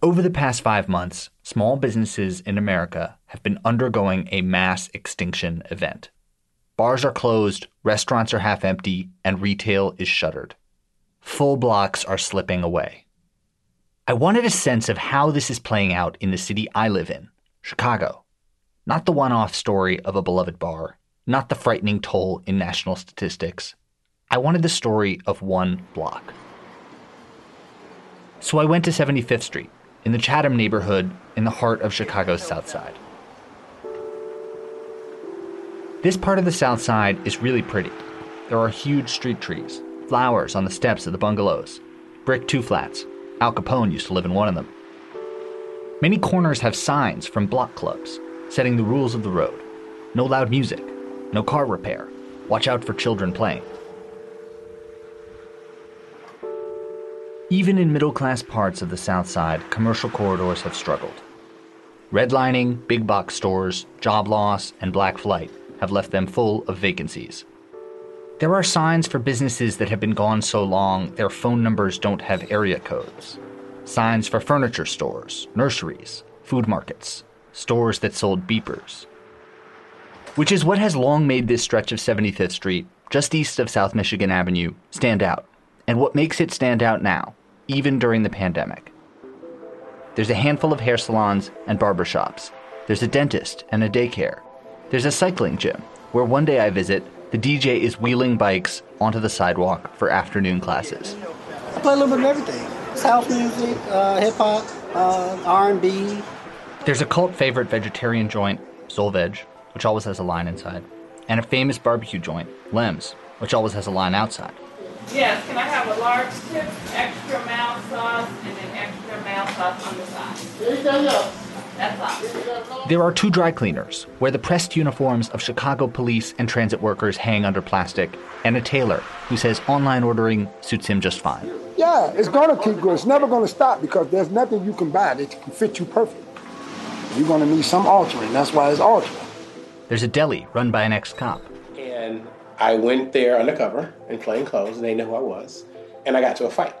Over the past five months, small businesses in America have been undergoing a mass extinction event. Bars are closed, restaurants are half empty, and retail is shuttered. Full blocks are slipping away. I wanted a sense of how this is playing out in the city I live in, Chicago. Not the one off story of a beloved bar, not the frightening toll in national statistics. I wanted the story of one block. So I went to 75th Street in the Chatham neighborhood in the heart of Chicago's South Side. This part of the South Side is really pretty. There are huge street trees, flowers on the steps of the bungalows, brick two flats. Al Capone used to live in one of them. Many corners have signs from block clubs setting the rules of the road no loud music, no car repair, watch out for children playing. Even in middle class parts of the South Side, commercial corridors have struggled. Redlining, big box stores, job loss, and black flight have left them full of vacancies. There are signs for businesses that have been gone so long their phone numbers don't have area codes. Signs for furniture stores, nurseries, food markets, stores that sold beepers. Which is what has long made this stretch of 75th Street, just east of South Michigan Avenue, stand out, and what makes it stand out now, even during the pandemic. There's a handful of hair salons and barbershops. There's a dentist and a daycare. There's a cycling gym, where one day I visit, the DJ is wheeling bikes onto the sidewalk for afternoon classes. I play a little bit of everything. House music, uh, hip hop, uh, R&B, there's a cult favorite vegetarian joint, Soul Veg, which always has a line inside, and a famous barbecue joint, Lem's, which always has a line outside. Yes, can I have a large tip, extra mild sauce, and then extra mild sauce on the side? That's all. There are two dry cleaners where the pressed uniforms of Chicago police and transit workers hang under plastic, and a tailor who says online ordering suits him just fine. Yeah, it's gonna keep going. It's never gonna stop because there's nothing you can buy that can fit you perfect you're going to need some altering. That's why it's altering. There's a deli run by an ex cop. And I went there undercover in plain clothes, and they knew who I was. And I got to a fight.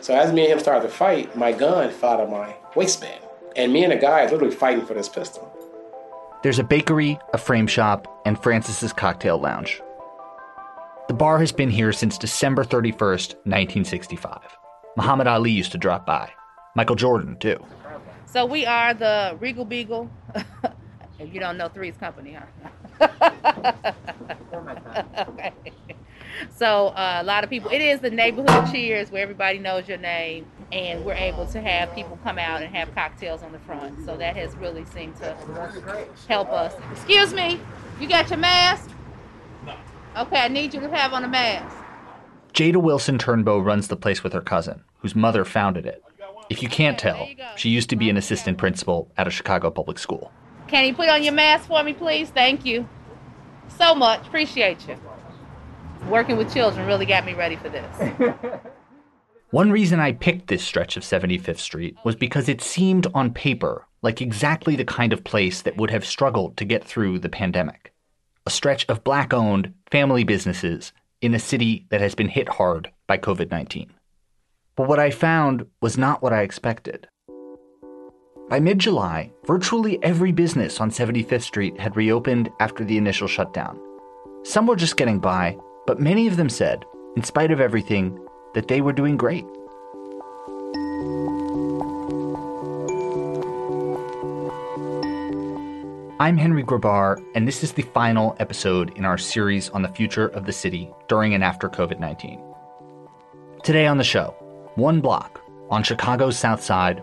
So as me and him started to fight, my gun fell out of my waistband. And me and the guy is literally fighting for this pistol. There's a bakery, a frame shop, and Francis's Cocktail Lounge. The bar has been here since December 31st, 1965. Muhammad Ali used to drop by. Michael Jordan, too. So we are the Regal Beagle. if you don't know Three's Company, huh? okay. So uh, a lot of people, it is the neighborhood cheers where everybody knows your name, and we're able to have people come out and have cocktails on the front. So that has really seemed to help us. Excuse me, you got your mask? No. Okay, I need you to have on a mask. Jada Wilson Turnbow runs the place with her cousin, whose mother founded it. If you can't tell, she used to be an assistant principal at a Chicago public school. Can you put on your mask for me, please? Thank you so much. Appreciate you. Working with children really got me ready for this. One reason I picked this stretch of 75th Street was because it seemed on paper like exactly the kind of place that would have struggled to get through the pandemic. A stretch of black owned family businesses in a city that has been hit hard by COVID 19. But what I found was not what I expected. By mid July, virtually every business on 75th Street had reopened after the initial shutdown. Some were just getting by, but many of them said, in spite of everything, that they were doing great. I'm Henry Grabar, and this is the final episode in our series on the future of the city during and after COVID 19. Today on the show, one block on Chicago's South Side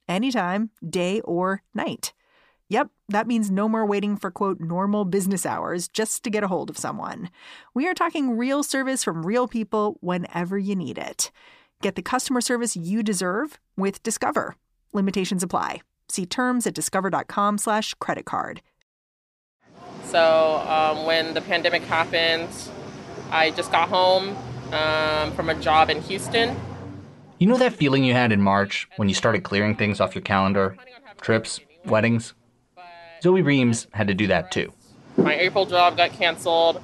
anytime, day or night. Yep, that means no more waiting for quote normal business hours just to get a hold of someone. We are talking real service from real people whenever you need it. Get the customer service you deserve with Discover. Limitations apply. See terms at discover.com slash credit card. So um, when the pandemic happened, I just got home um, from a job in Houston. You know that feeling you had in March when you started clearing things off your calendar? Trips, weddings? Zoe Reams had to do that too. My April job got canceled.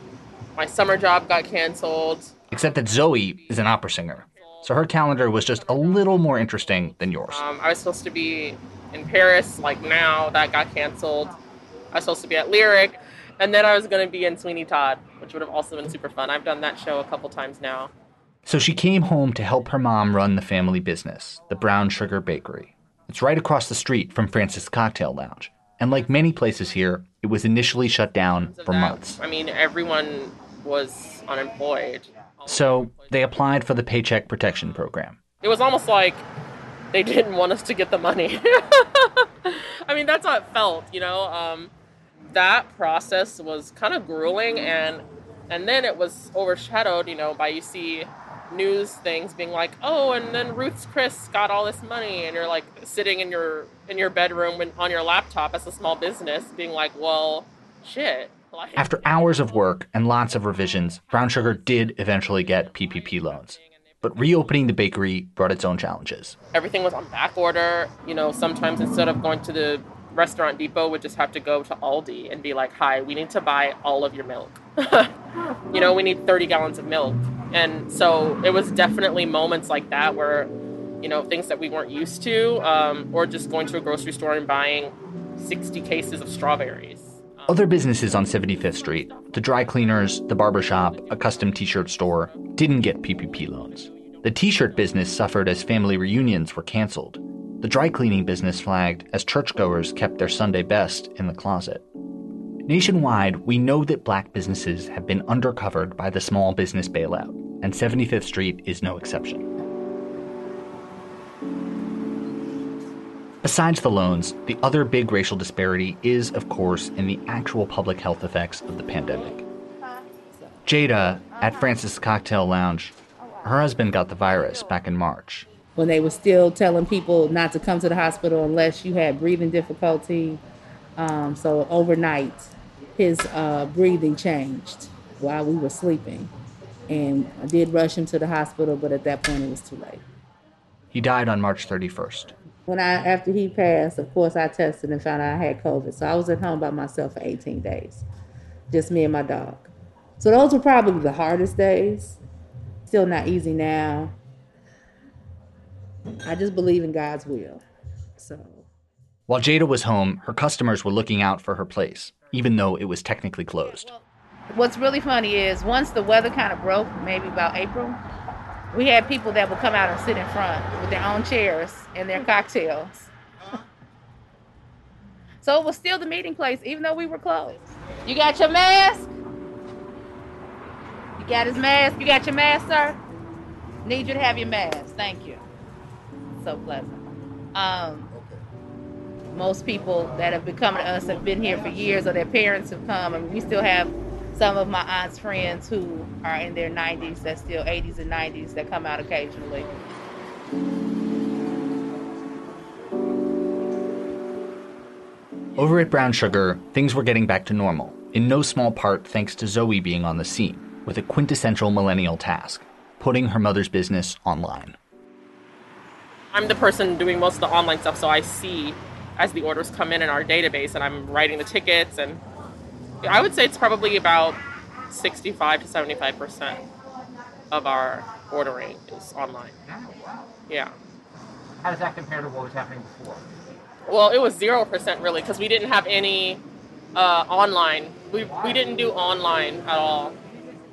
My summer job got canceled. Except that Zoe is an opera singer, so her calendar was just a little more interesting than yours. Um, I was supposed to be in Paris, like now, that got canceled. I was supposed to be at Lyric, and then I was going to be in Sweeney Todd, which would have also been super fun. I've done that show a couple times now. So she came home to help her mom run the family business, the Brown Sugar Bakery. It's right across the street from Francis Cocktail Lounge. And like many places here, it was initially shut down for that, months. I mean, everyone was unemployed. So they applied for the Paycheck Protection Program. It was almost like they didn't want us to get the money. I mean, that's how it felt, you know. Um, that process was kind of grueling, and and then it was overshadowed, you know, by you see news things being like, oh, and then Ruth's Chris got all this money, and you're like sitting in your in your bedroom and on your laptop as a small business, being like, well, shit. Like, After hours of work and lots of revisions, Brown Sugar did eventually get PPP loans. But reopening the bakery brought its own challenges. everything was on back order. You know, sometimes instead of going to the restaurant depot, would just have to go to Aldi and be like, "Hi, we need to buy all of your milk." you know, we need 30 gallons of milk. And so it was definitely moments like that where, you know, things that we weren't used to, um, or just going to a grocery store and buying 60 cases of strawberries. Other businesses on 75th Street, the dry cleaners, the barber shop, a custom t shirt store, didn't get PPP loans. The t shirt business suffered as family reunions were canceled. The dry cleaning business flagged as churchgoers kept their Sunday best in the closet. Nationwide, we know that black businesses have been undercovered by the small business bailout, and 75th Street is no exception. Besides the loans, the other big racial disparity is, of course, in the actual public health effects of the pandemic. Jada, at Francis Cocktail Lounge, her husband got the virus back in March. when they were still telling people not to come to the hospital unless you had breathing difficulty. Um, so overnight, his uh, breathing changed while we were sleeping. And I did rush him to the hospital, but at that point it was too late. He died on March 31st. When I after he passed, of course I tested and found out I had COVID. So I was at home by myself for 18 days. Just me and my dog. So those were probably the hardest days. Still not easy now. I just believe in God's will. So While Jada was home, her customers were looking out for her place, even though it was technically closed. what's really funny is once the weather kind of broke, maybe about April, we had people that would come out and sit in front with their own chairs and their cocktails. so it was still the meeting place, even though we were closed. You got your mask? You got his mask? You got your mask, sir? Need you to have your mask. Thank you. So pleasant. Um, most people that have been coming to us have been here for years or their parents have come. I mean, we still have some of my aunt's friends who are in their 90s, that's still 80s and 90s, that come out occasionally. Over at Brown Sugar, things were getting back to normal, in no small part thanks to Zoe being on the scene with a quintessential millennial task putting her mother's business online. I'm the person doing most of the online stuff, so I see as the orders come in in our database, and I'm writing the tickets. And I would say it's probably about 65 to 75 percent of our ordering is online. Yeah. How does that compare to what was happening before? Well, it was zero percent really because we didn't have any uh, online. We we didn't do online at all.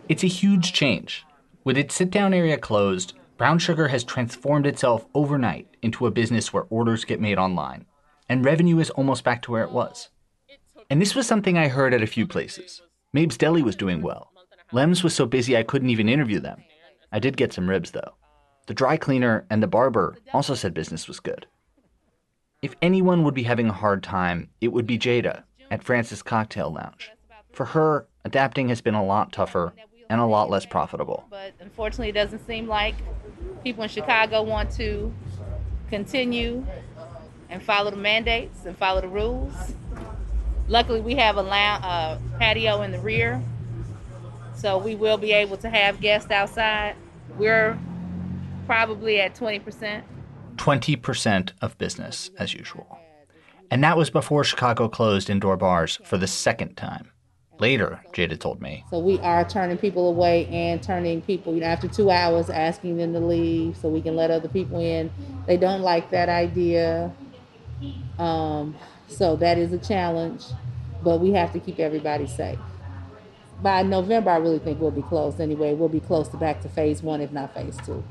It's a huge change. With its sit down area closed, Brown Sugar has transformed itself overnight into a business where orders get made online. And revenue is almost back to where it was. And this was something I heard at a few places. Mabe's Deli was doing well. Lem's was so busy I couldn't even interview them. I did get some ribs, though. The dry cleaner and the barber also said business was good. If anyone would be having a hard time, it would be Jada at Francis Cocktail Lounge. For her, adapting has been a lot tougher and a lot less profitable. But unfortunately, it doesn't seem like people in Chicago want to continue and follow the mandates and follow the rules. Luckily, we have a uh, patio in the rear, so we will be able to have guests outside. We're probably at 20%. 20% of business, as usual. And that was before Chicago closed indoor bars for the second time. Later, Jada told me. So we are turning people away and turning people, you know, after two hours, asking them to leave so we can let other people in. They don't like that idea. Um, so that is a challenge, but we have to keep everybody safe. By November, I really think we'll be closed anyway. We'll be close to back to phase one, if not phase two.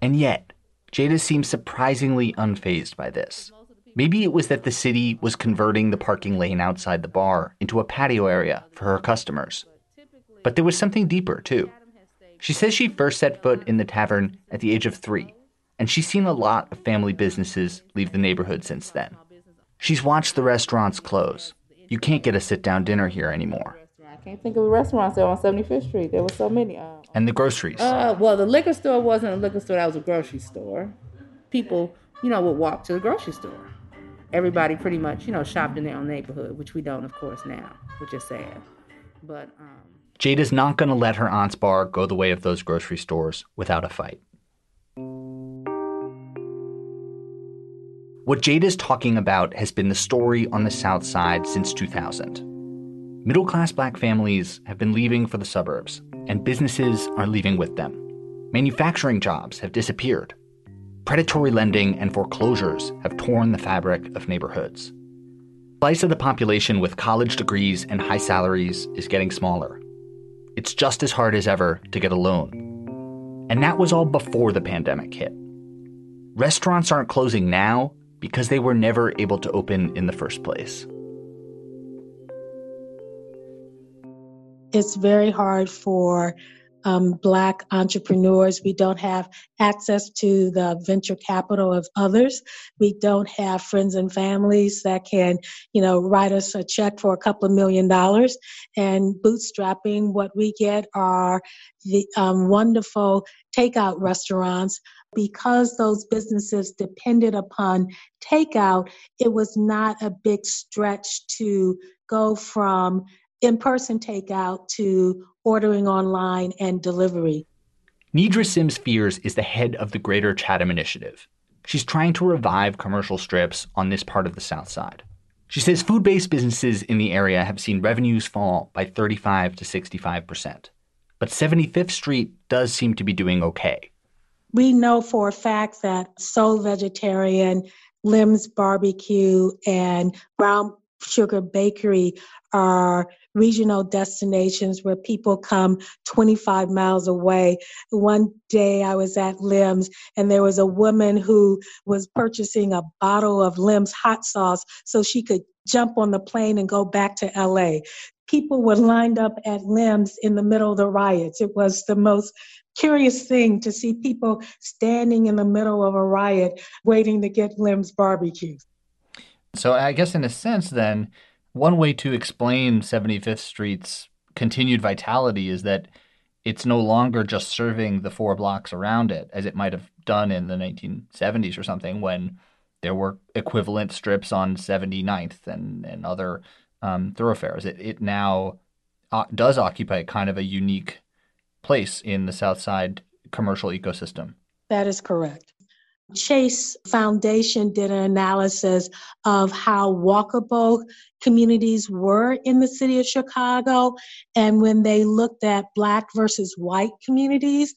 And yet, Jada seems surprisingly unfazed by this. Maybe it was that the city was converting the parking lane outside the bar into a patio area for her customers. But there was something deeper, too. She says she first set foot in the tavern at the age of three, and she's seen a lot of family businesses leave the neighborhood since then. She's watched the restaurants close. You can't get a sit down dinner here anymore. I can't think of the restaurants there on 75th Street. There were so many. Uh, and the groceries. Uh, well, the liquor store wasn't a liquor store, that was a grocery store. People, you know, would walk to the grocery store everybody pretty much, you know, shopped in their own neighborhood, which we don't, of course, now, which is sad. But um, is not going to let her aunt's bar go the way of those grocery stores without a fight. What Jada's talking about has been the story on the South Side since 2000. Middle class black families have been leaving for the suburbs, and businesses are leaving with them. Manufacturing jobs have disappeared, Predatory lending and foreclosures have torn the fabric of neighborhoods. Slice of the population with college degrees and high salaries is getting smaller. It's just as hard as ever to get a loan. And that was all before the pandemic hit. Restaurants aren't closing now because they were never able to open in the first place. It's very hard for um, Black entrepreneurs. We don't have access to the venture capital of others. We don't have friends and families that can, you know, write us a check for a couple of million dollars. And bootstrapping, what we get are the um, wonderful takeout restaurants because those businesses depended upon takeout, it was not a big stretch to go from in person takeout to ordering online and delivery. Nedra Sims Fears is the head of the Greater Chatham Initiative. She's trying to revive commercial strips on this part of the South Side. She says food based businesses in the area have seen revenues fall by 35 to 65%. But 75th Street does seem to be doing okay. We know for a fact that Soul Vegetarian, Lem's Barbecue, and Brown Sugar Bakery are regional destinations where people come 25 miles away. One day I was at Lem's and there was a woman who was purchasing a bottle of Lem's hot sauce so she could jump on the plane and go back to LA. People were lined up at Lem's in the middle of the riots. It was the most curious thing to see people standing in the middle of a riot waiting to get Lem's barbecue. So I guess in a sense then one way to explain 75th Street's continued vitality is that it's no longer just serving the four blocks around it as it might have done in the 1970s or something when there were equivalent strips on 79th and, and other um, thoroughfares. It, it now uh, does occupy kind of a unique place in the South Side commercial ecosystem. That is correct. Chase Foundation did an analysis of how walkable communities were in the city of Chicago. And when they looked at Black versus white communities,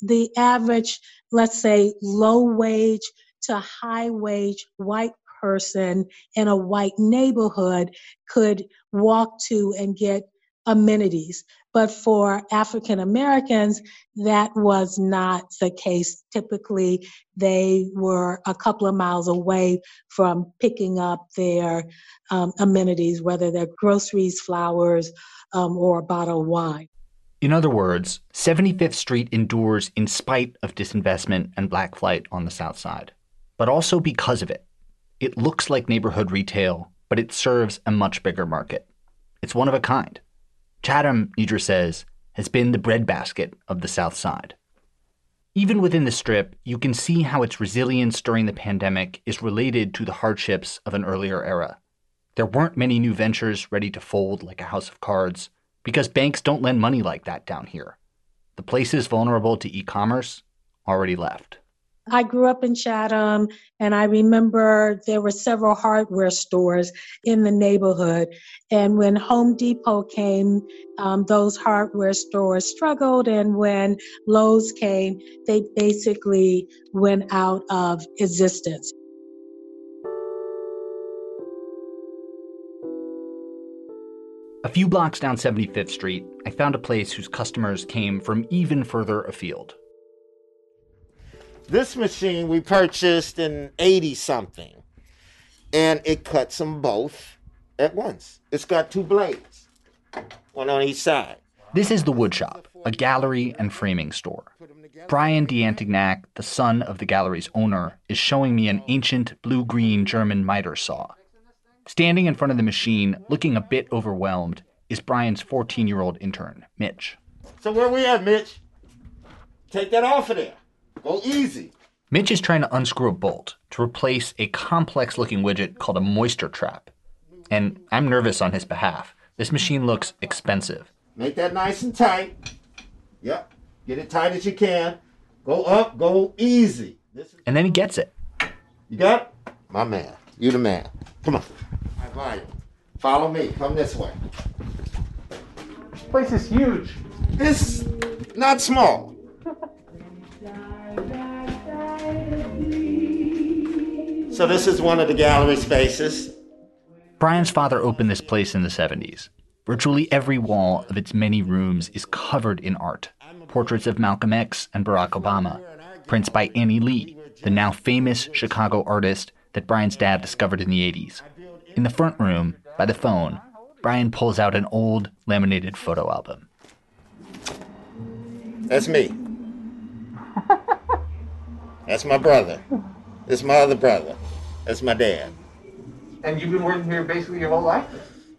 the average, let's say, low wage to high wage white person in a white neighborhood could walk to and get amenities. But for African Americans, that was not the case. Typically, they were a couple of miles away from picking up their um, amenities, whether they're groceries, flowers, um, or a bottle of wine. In other words, 75th Street endures in spite of disinvestment and black flight on the South Side, but also because of it. It looks like neighborhood retail, but it serves a much bigger market. It's one of a kind. Chatham, Nedra says, has been the breadbasket of the South Side. Even within the strip, you can see how its resilience during the pandemic is related to the hardships of an earlier era. There weren't many new ventures ready to fold like a house of cards because banks don't lend money like that down here. The places vulnerable to e commerce already left. I grew up in Chatham, and I remember there were several hardware stores in the neighborhood. And when Home Depot came, um, those hardware stores struggled. And when Lowe's came, they basically went out of existence. A few blocks down 75th Street, I found a place whose customers came from even further afield. This machine we purchased in 80 something, and it cuts them both at once. It's got two blades, one on each side. This is the Woodshop, a gallery and framing store. Brian D'Antignac, the son of the gallery's owner, is showing me an ancient blue green German miter saw. Standing in front of the machine, looking a bit overwhelmed, is Brian's 14 year old intern, Mitch. So, where we at, Mitch? Take that off of there. Go easy. Mitch is trying to unscrew a bolt to replace a complex looking widget called a moisture trap. And I'm nervous on his behalf. This machine looks expensive. Make that nice and tight. Yep. Get it tight as you can. Go up, go easy. And then he gets it. You got it? My man. You the man. Come on. Volume. Follow me. Come this way. This place is huge. It's not small. So this is one of the gallery spaces. Brian's father opened this place in the 70s. Virtually every wall of its many rooms is covered in art. Portraits of Malcolm X and Barack Obama, prints by Annie Lee, the now famous Chicago artist that Brian's dad discovered in the 80s. In the front room, by the phone, Brian pulls out an old laminated photo album. That's me. That's my brother. Is my other brother. That's my dad. And you've been working here basically your whole life?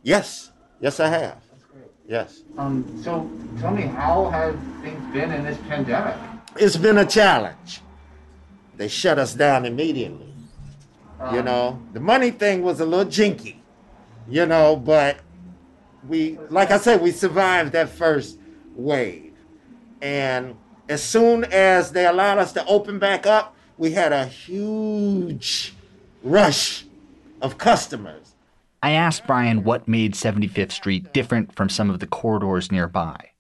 Yes. Yes, I have. That's great. Yes. Um, so tell me, how have things been in this pandemic? It's been a challenge. They shut us down immediately. You know, the money thing was a little jinky, you know, but we, like I said, we survived that first wave. And as soon as they allowed us to open back up, we had a huge rush of customers. I asked Brian what made 75th Street different from some of the corridors nearby.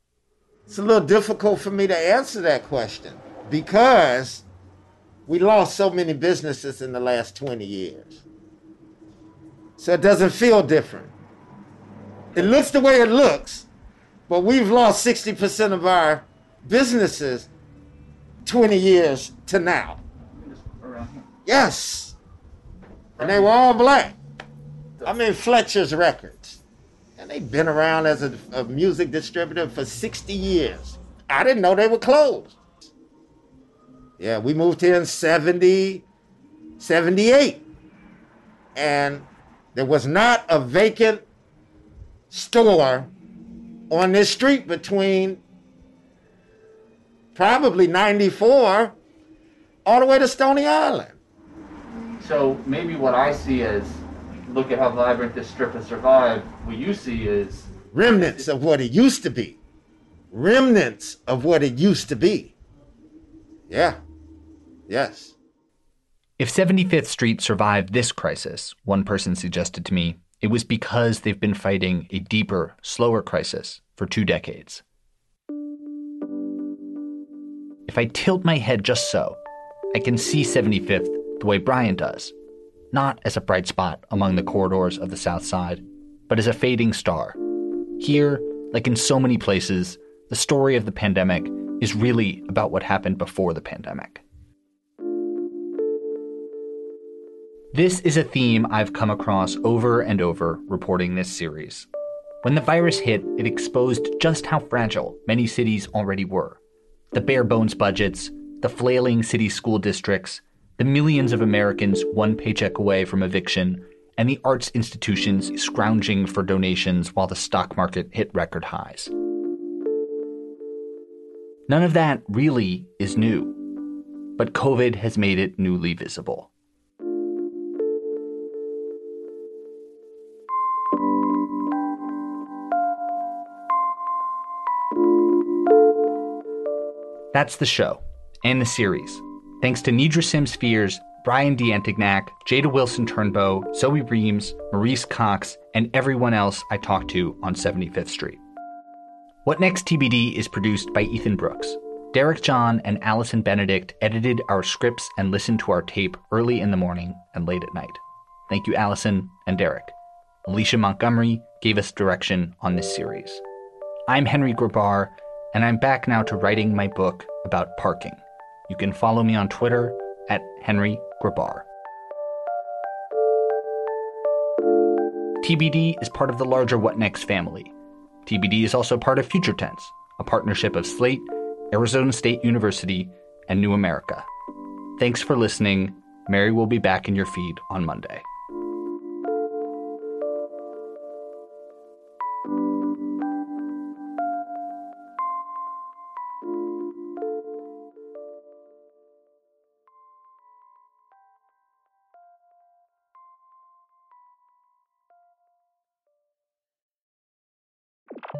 It's a little difficult for me to answer that question because we lost so many businesses in the last 20 years. So it doesn't feel different. It looks the way it looks, but we've lost 60% of our businesses 20 years to now. Yes. And they were all black. I mean, Fletcher's Records. And they've been around as a, a music distributor for 60 years. I didn't know they were closed. Yeah, we moved here in 70, 78. And there was not a vacant store on this street between probably 94 all the way to Stony Island. So maybe what I see is look at how vibrant this strip has survived. What you see is remnants of what it used to be. Remnants of what it used to be. Yeah. Yes. If 75th Street survived this crisis, one person suggested to me, it was because they've been fighting a deeper, slower crisis for two decades. If I tilt my head just so, I can see 75th the way Brian does, not as a bright spot among the corridors of the South Side, but as a fading star. Here, like in so many places, the story of the pandemic is really about what happened before the pandemic. This is a theme I've come across over and over reporting this series. When the virus hit, it exposed just how fragile many cities already were. The bare bones budgets, the flailing city school districts, the millions of Americans one paycheck away from eviction, and the arts institutions scrounging for donations while the stock market hit record highs. None of that really is new, but COVID has made it newly visible. That's the show and the series. Thanks to Nedra Sims Fears, Brian D'Antignac, Jada Wilson Turnbow, Zoe Reams, Maurice Cox, and everyone else I talked to on 75th Street. What Next TBD is produced by Ethan Brooks. Derek John and Allison Benedict edited our scripts and listened to our tape early in the morning and late at night. Thank you, Allison and Derek. Alicia Montgomery gave us direction on this series. I'm Henry Grabar and I'm back now to writing my book about parking. You can follow me on Twitter at Henry Grabar. TBD is part of the larger What Next family. TBD is also part of Future Tense, a partnership of Slate, Arizona State University, and New America. Thanks for listening. Mary will be back in your feed on Monday.